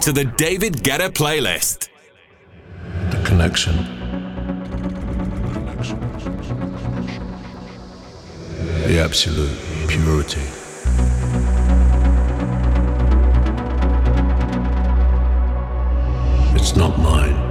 To the David Guetta playlist. The connection. The absolute purity. It's not mine.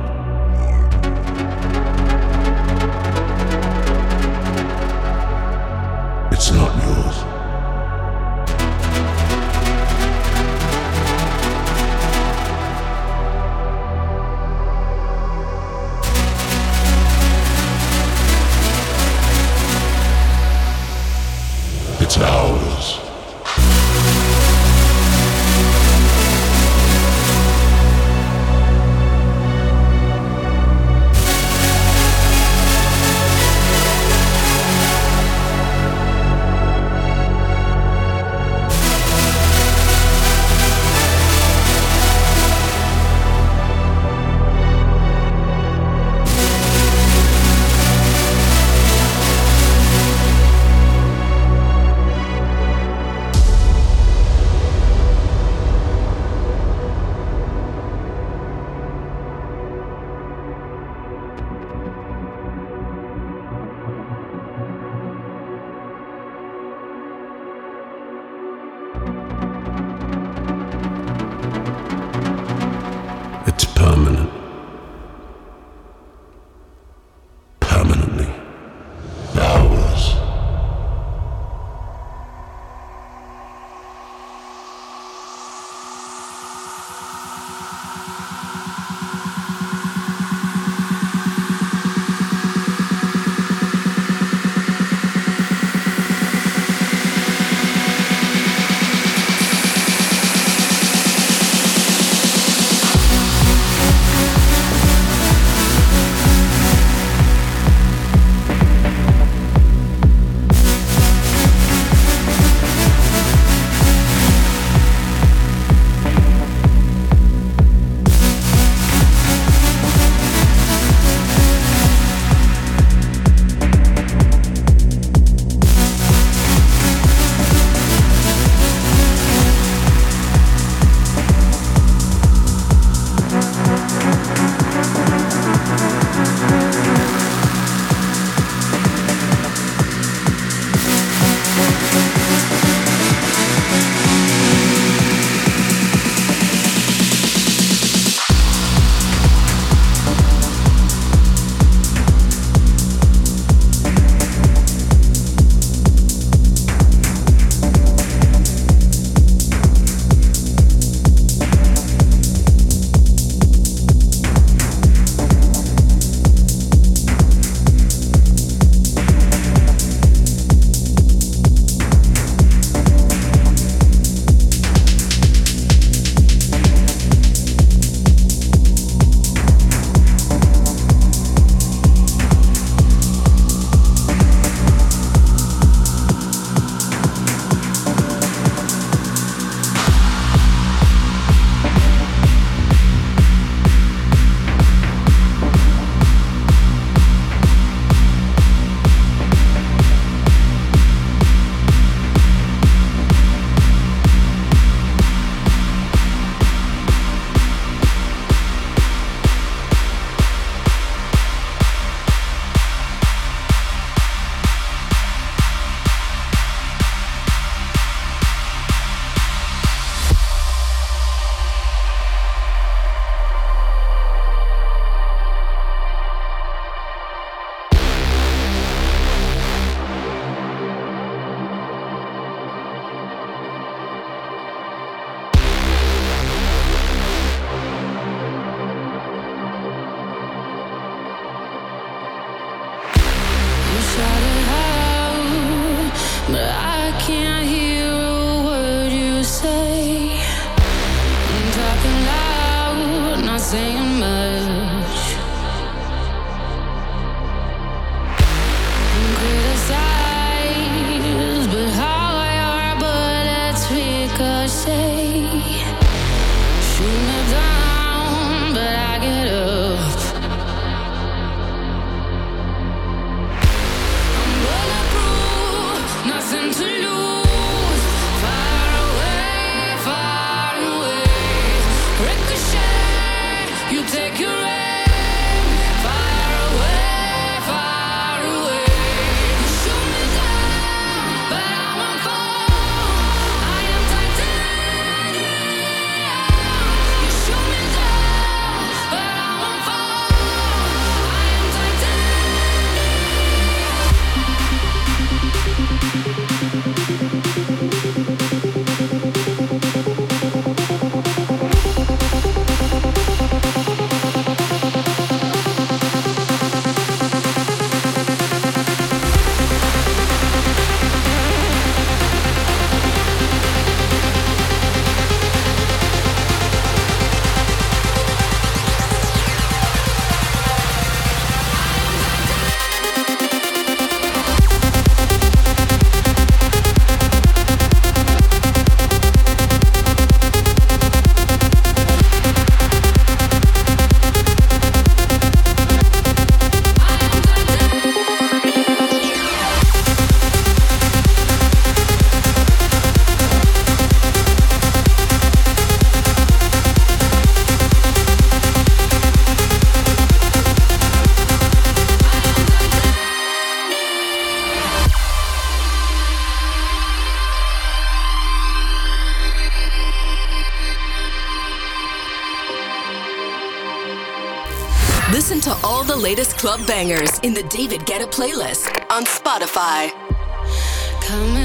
latest club bangers in the David Guetta playlist on Spotify. Come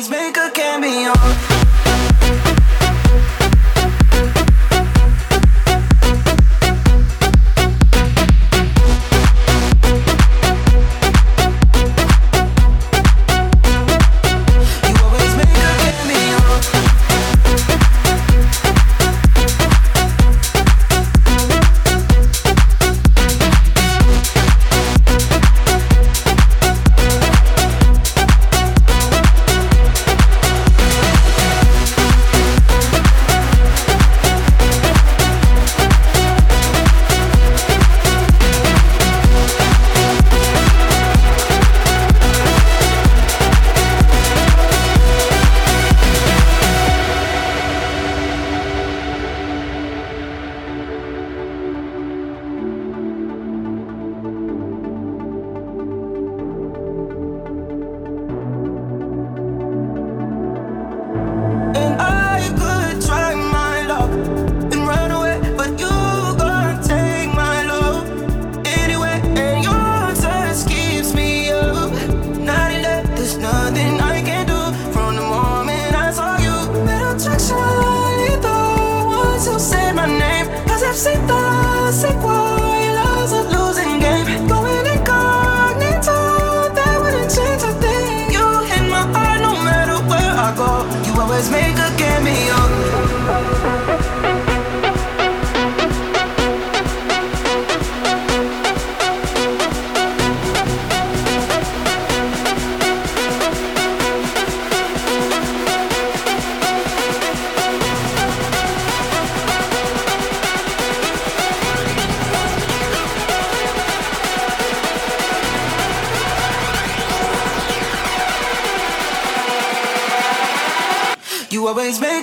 always make a cameo. always been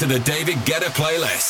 to the David Guetta playlist.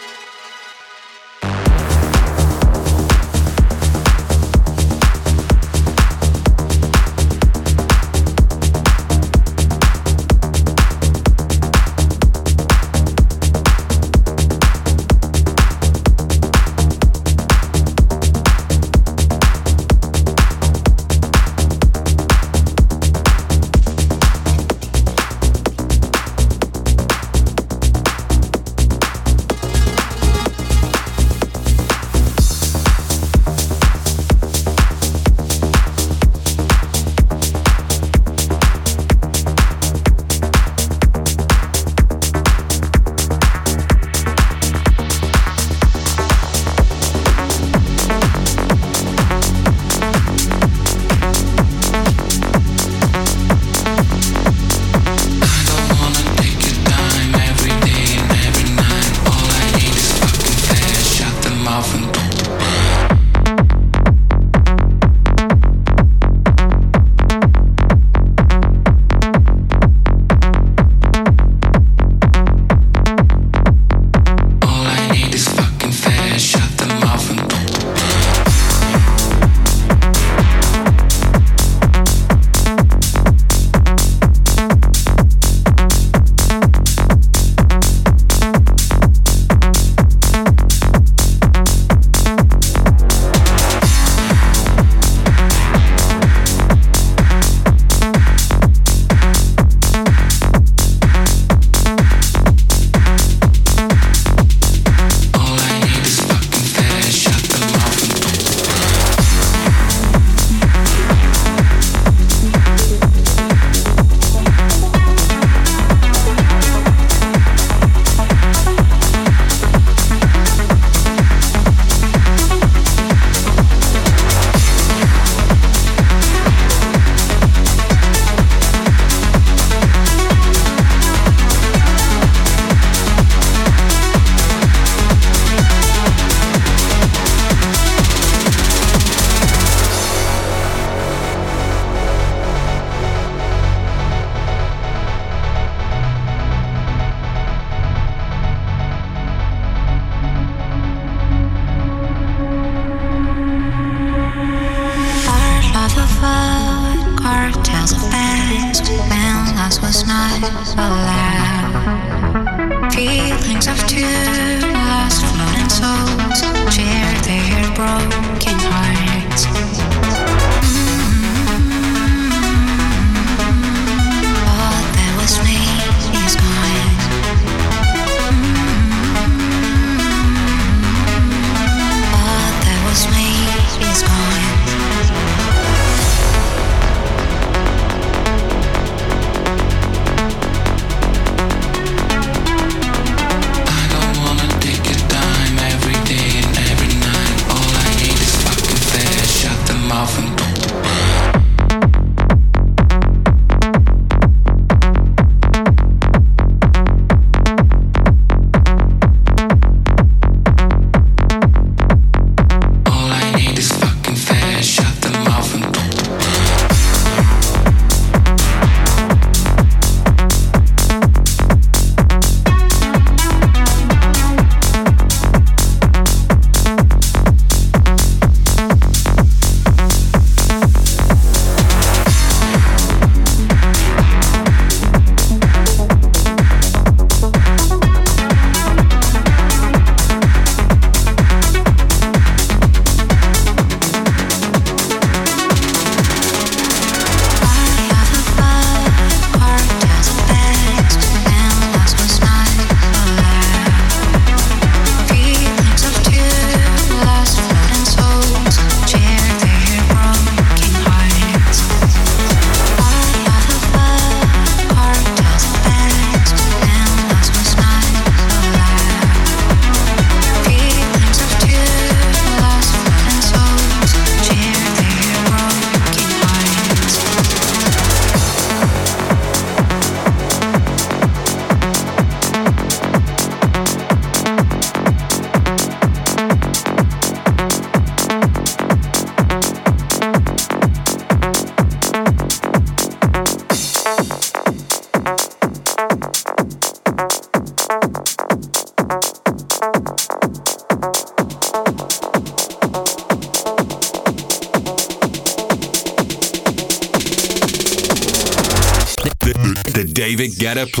David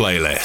playlist.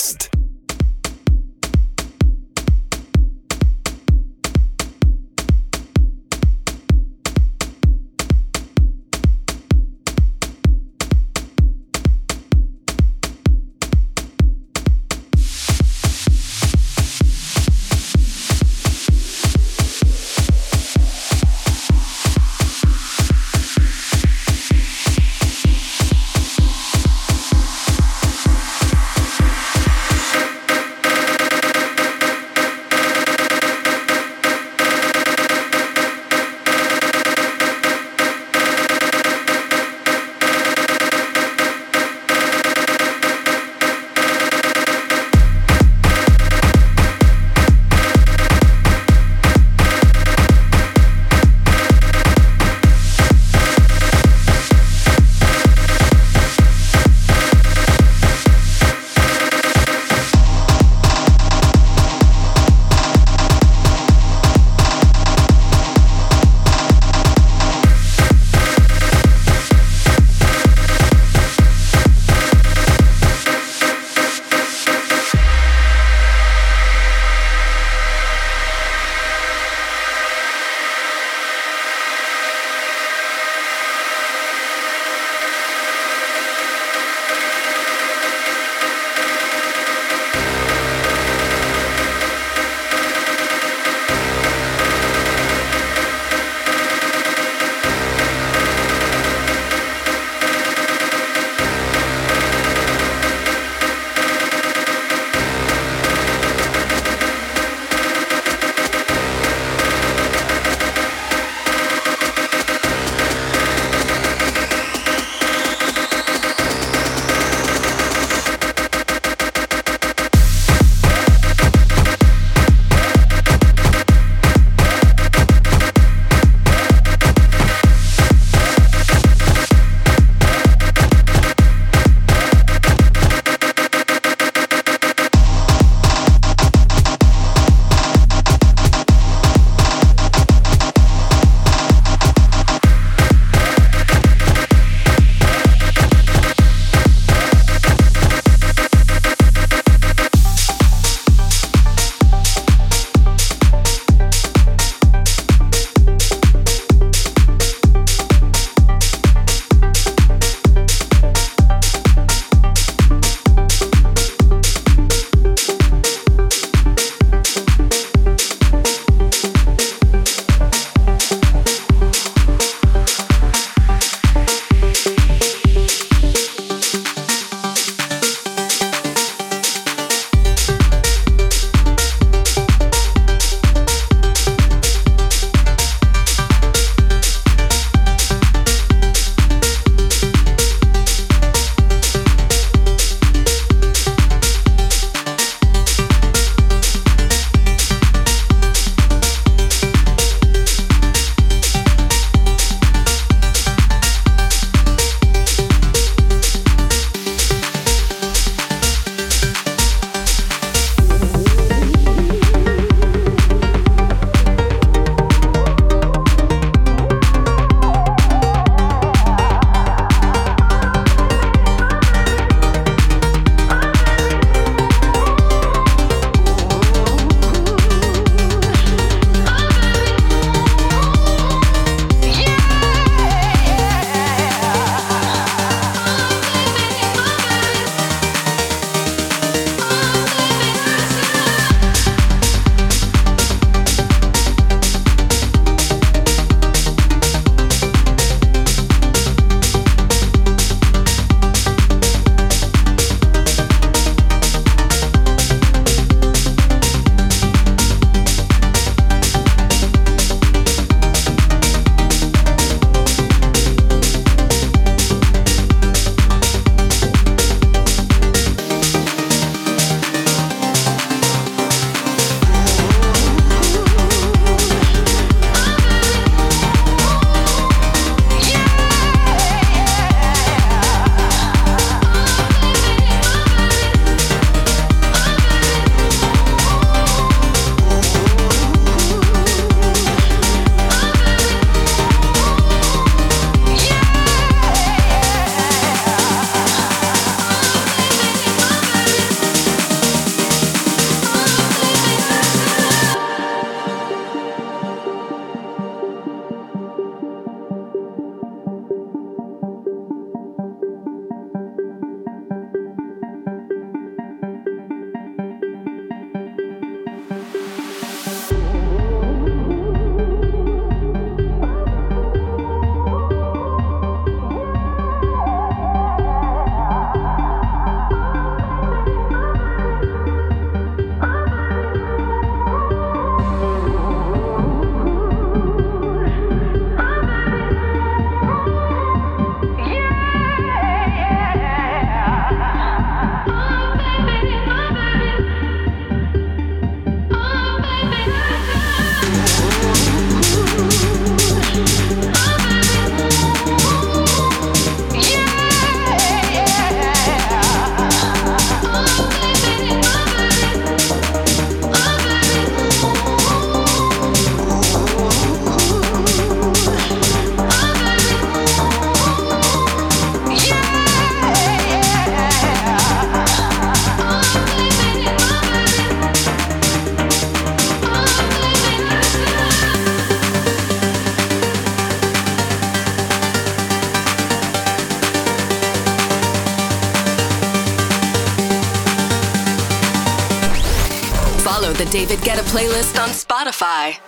The David Guetta playlist on Spotify.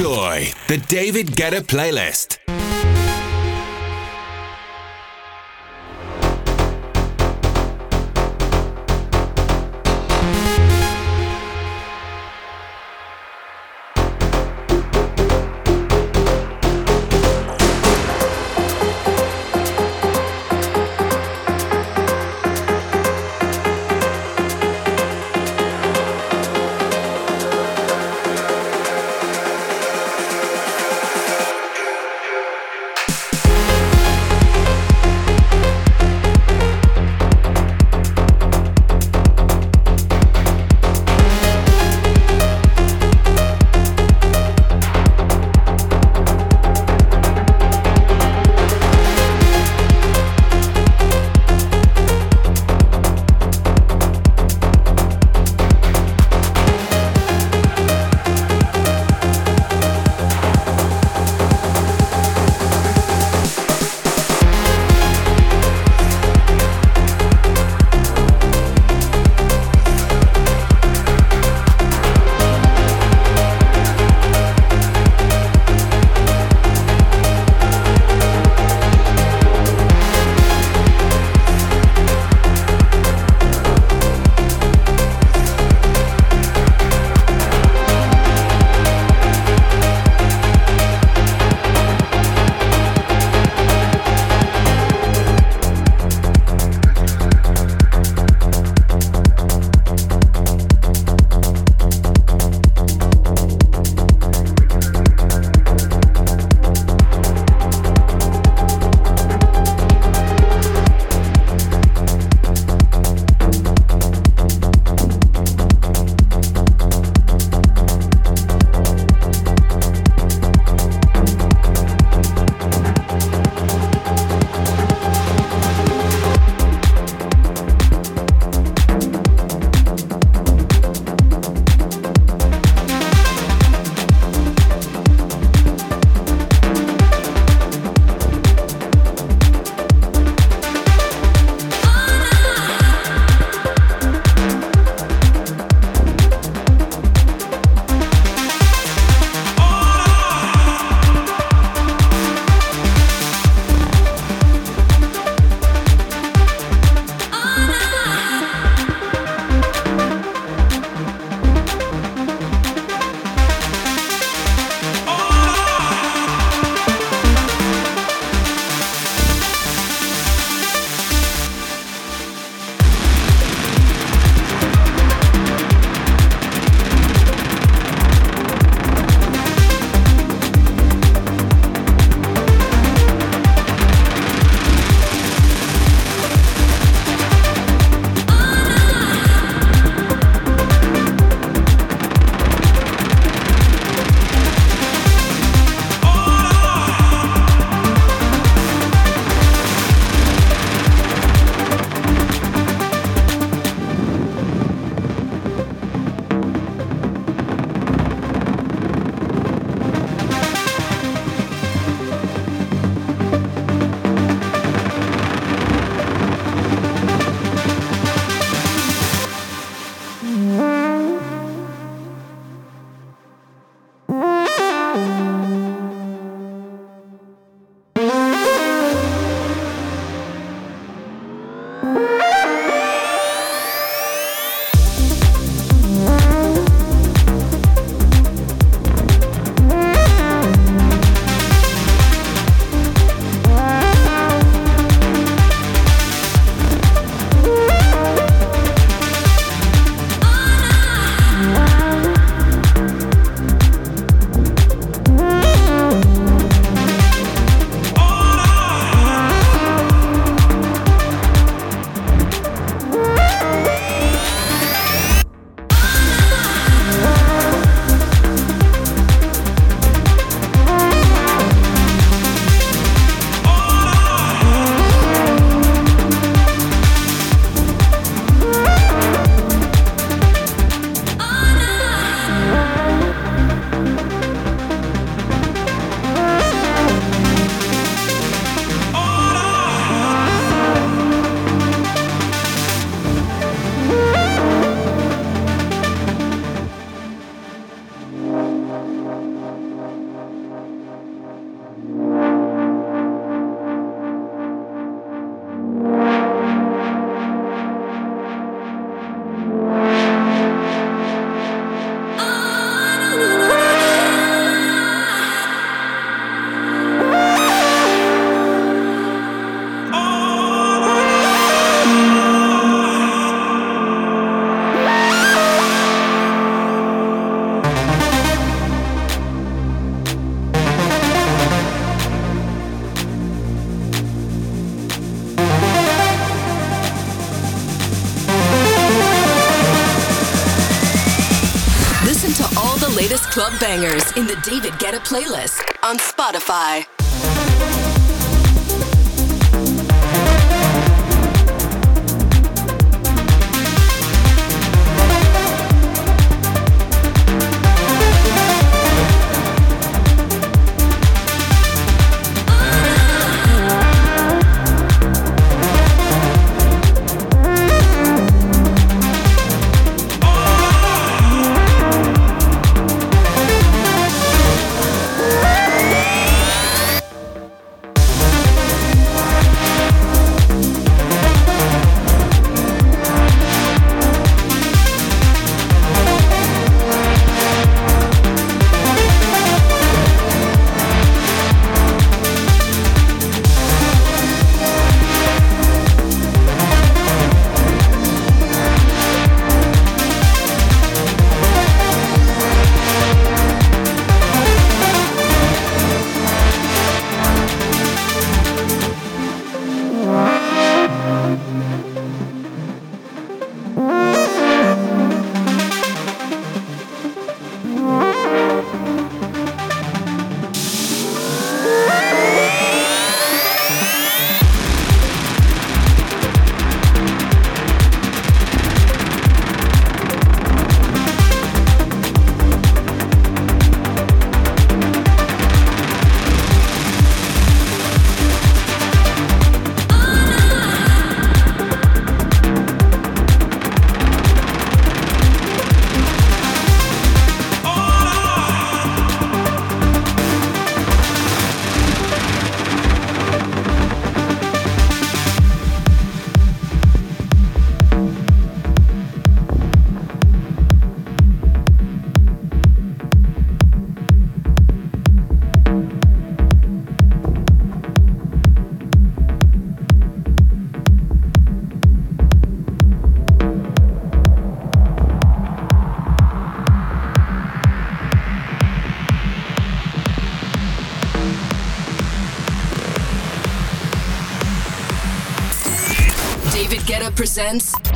Enjoy the David Guetta playlist.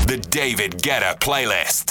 The David Guetta Playlist.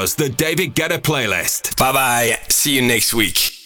Was the David Guetta playlist. Bye bye. See you next week.